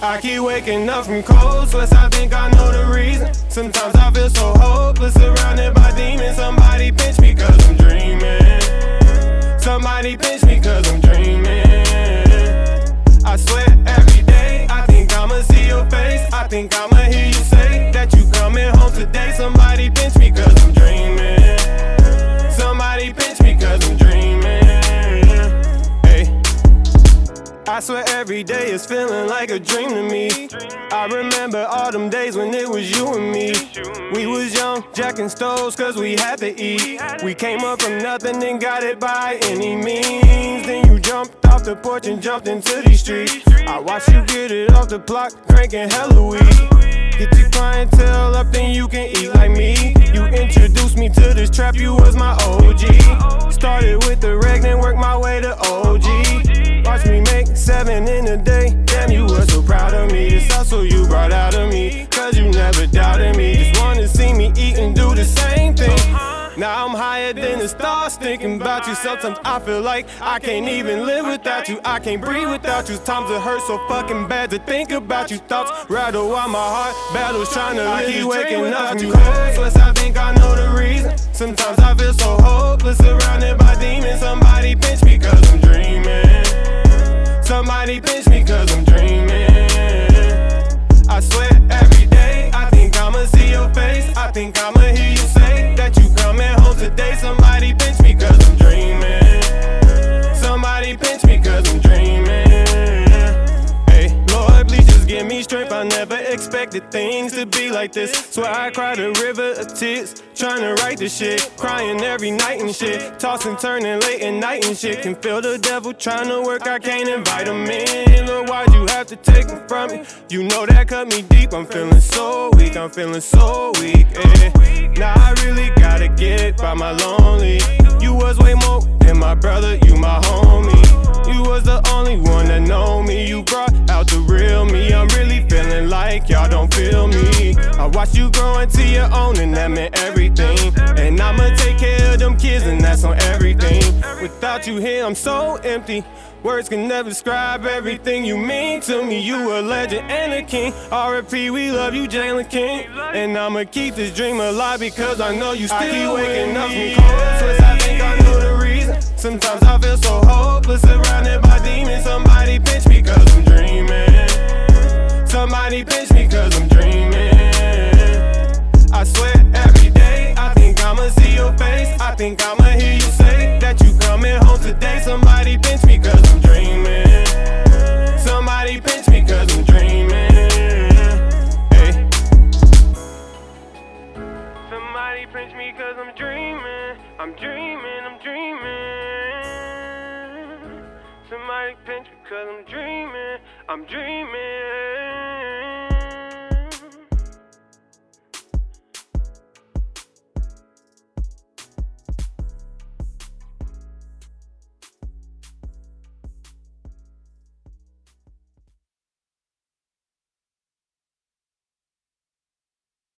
I keep waking up from cold sweats, I think I know the reason. Sometimes I feel so hopeless, surrounded by demons. Somebody pinch me cause I'm dreaming. Somebody pinch me cause I'm dreaming. I swear every day, I think I'ma see your face. I think I'ma hear you say that you. I swear every day is feeling like a dream to me. I remember all them days when it was you and me. We was young, jacking stoves cause we had to eat. We came up from nothing and got it by any means. Then you jumped off the porch and jumped into these streets. I watched you get it off the block, cranking hella weed. Get your clientele up, then you can eat like me. You introduced me to this trap, you was my OG. Started with the reg, then worked my way to OG. Seven in a day. Damn, you were so proud of me. This hustle you brought out of me. Cause you never doubted me. Just wanna see me eat and do the same thing. Now I'm higher than the stars thinking about you. Sometimes I feel like I can't even live without you. I can't breathe without you. Times it hurt so fucking bad to think about you. Thoughts rattle while my heart battles trying to live. Keep waking up from cold. I think I know the reason. Sometimes I feel so hopeless, Somebody pinch me cause I'm dreaming. I swear every day, I think I'ma see your face. I think I'ma hear you say that you coming home today. Somebody pinch me cause I'm dreaming. Somebody pinch me cause I'm dreaming. Expected things to be like this. Swear I cried a river of tears, trying to write the shit. Crying every night and shit. Tossing, turning late at night and shit. Can feel the devil trying to work, I can't invite him in. Lord, why'd you have to take him from me? You know that cut me deep. I'm feeling so weak, I'm feeling so weak. eh. Now I really gotta get by my lonely. You was way more than my brother, you my homie. You was the only one that know me. You brought out the real me. I'm really feeling like y'all don't feel me. I watched you grow into your own, and that meant everything. And I'ma take care of them kids, and that's on everything. Without you here, I'm so empty. Words can never describe everything you mean to me. You a legend and a king. R.I.P. We love you, Jalen King. And I'ma keep this dream alive because I know you still I keep waking up from cold sweats. I think I know the reason. Sometimes I feel so think I'ma hear you say that you coming home today. Somebody pinch me cause I'm dreaming. Somebody pinch me cause I'm dreaming. Hey. Somebody pinch me cause I'm dreaming. I'm dreaming, I'm dreaming. Somebody pinch me cause I'm dreaming. I'm dreaming.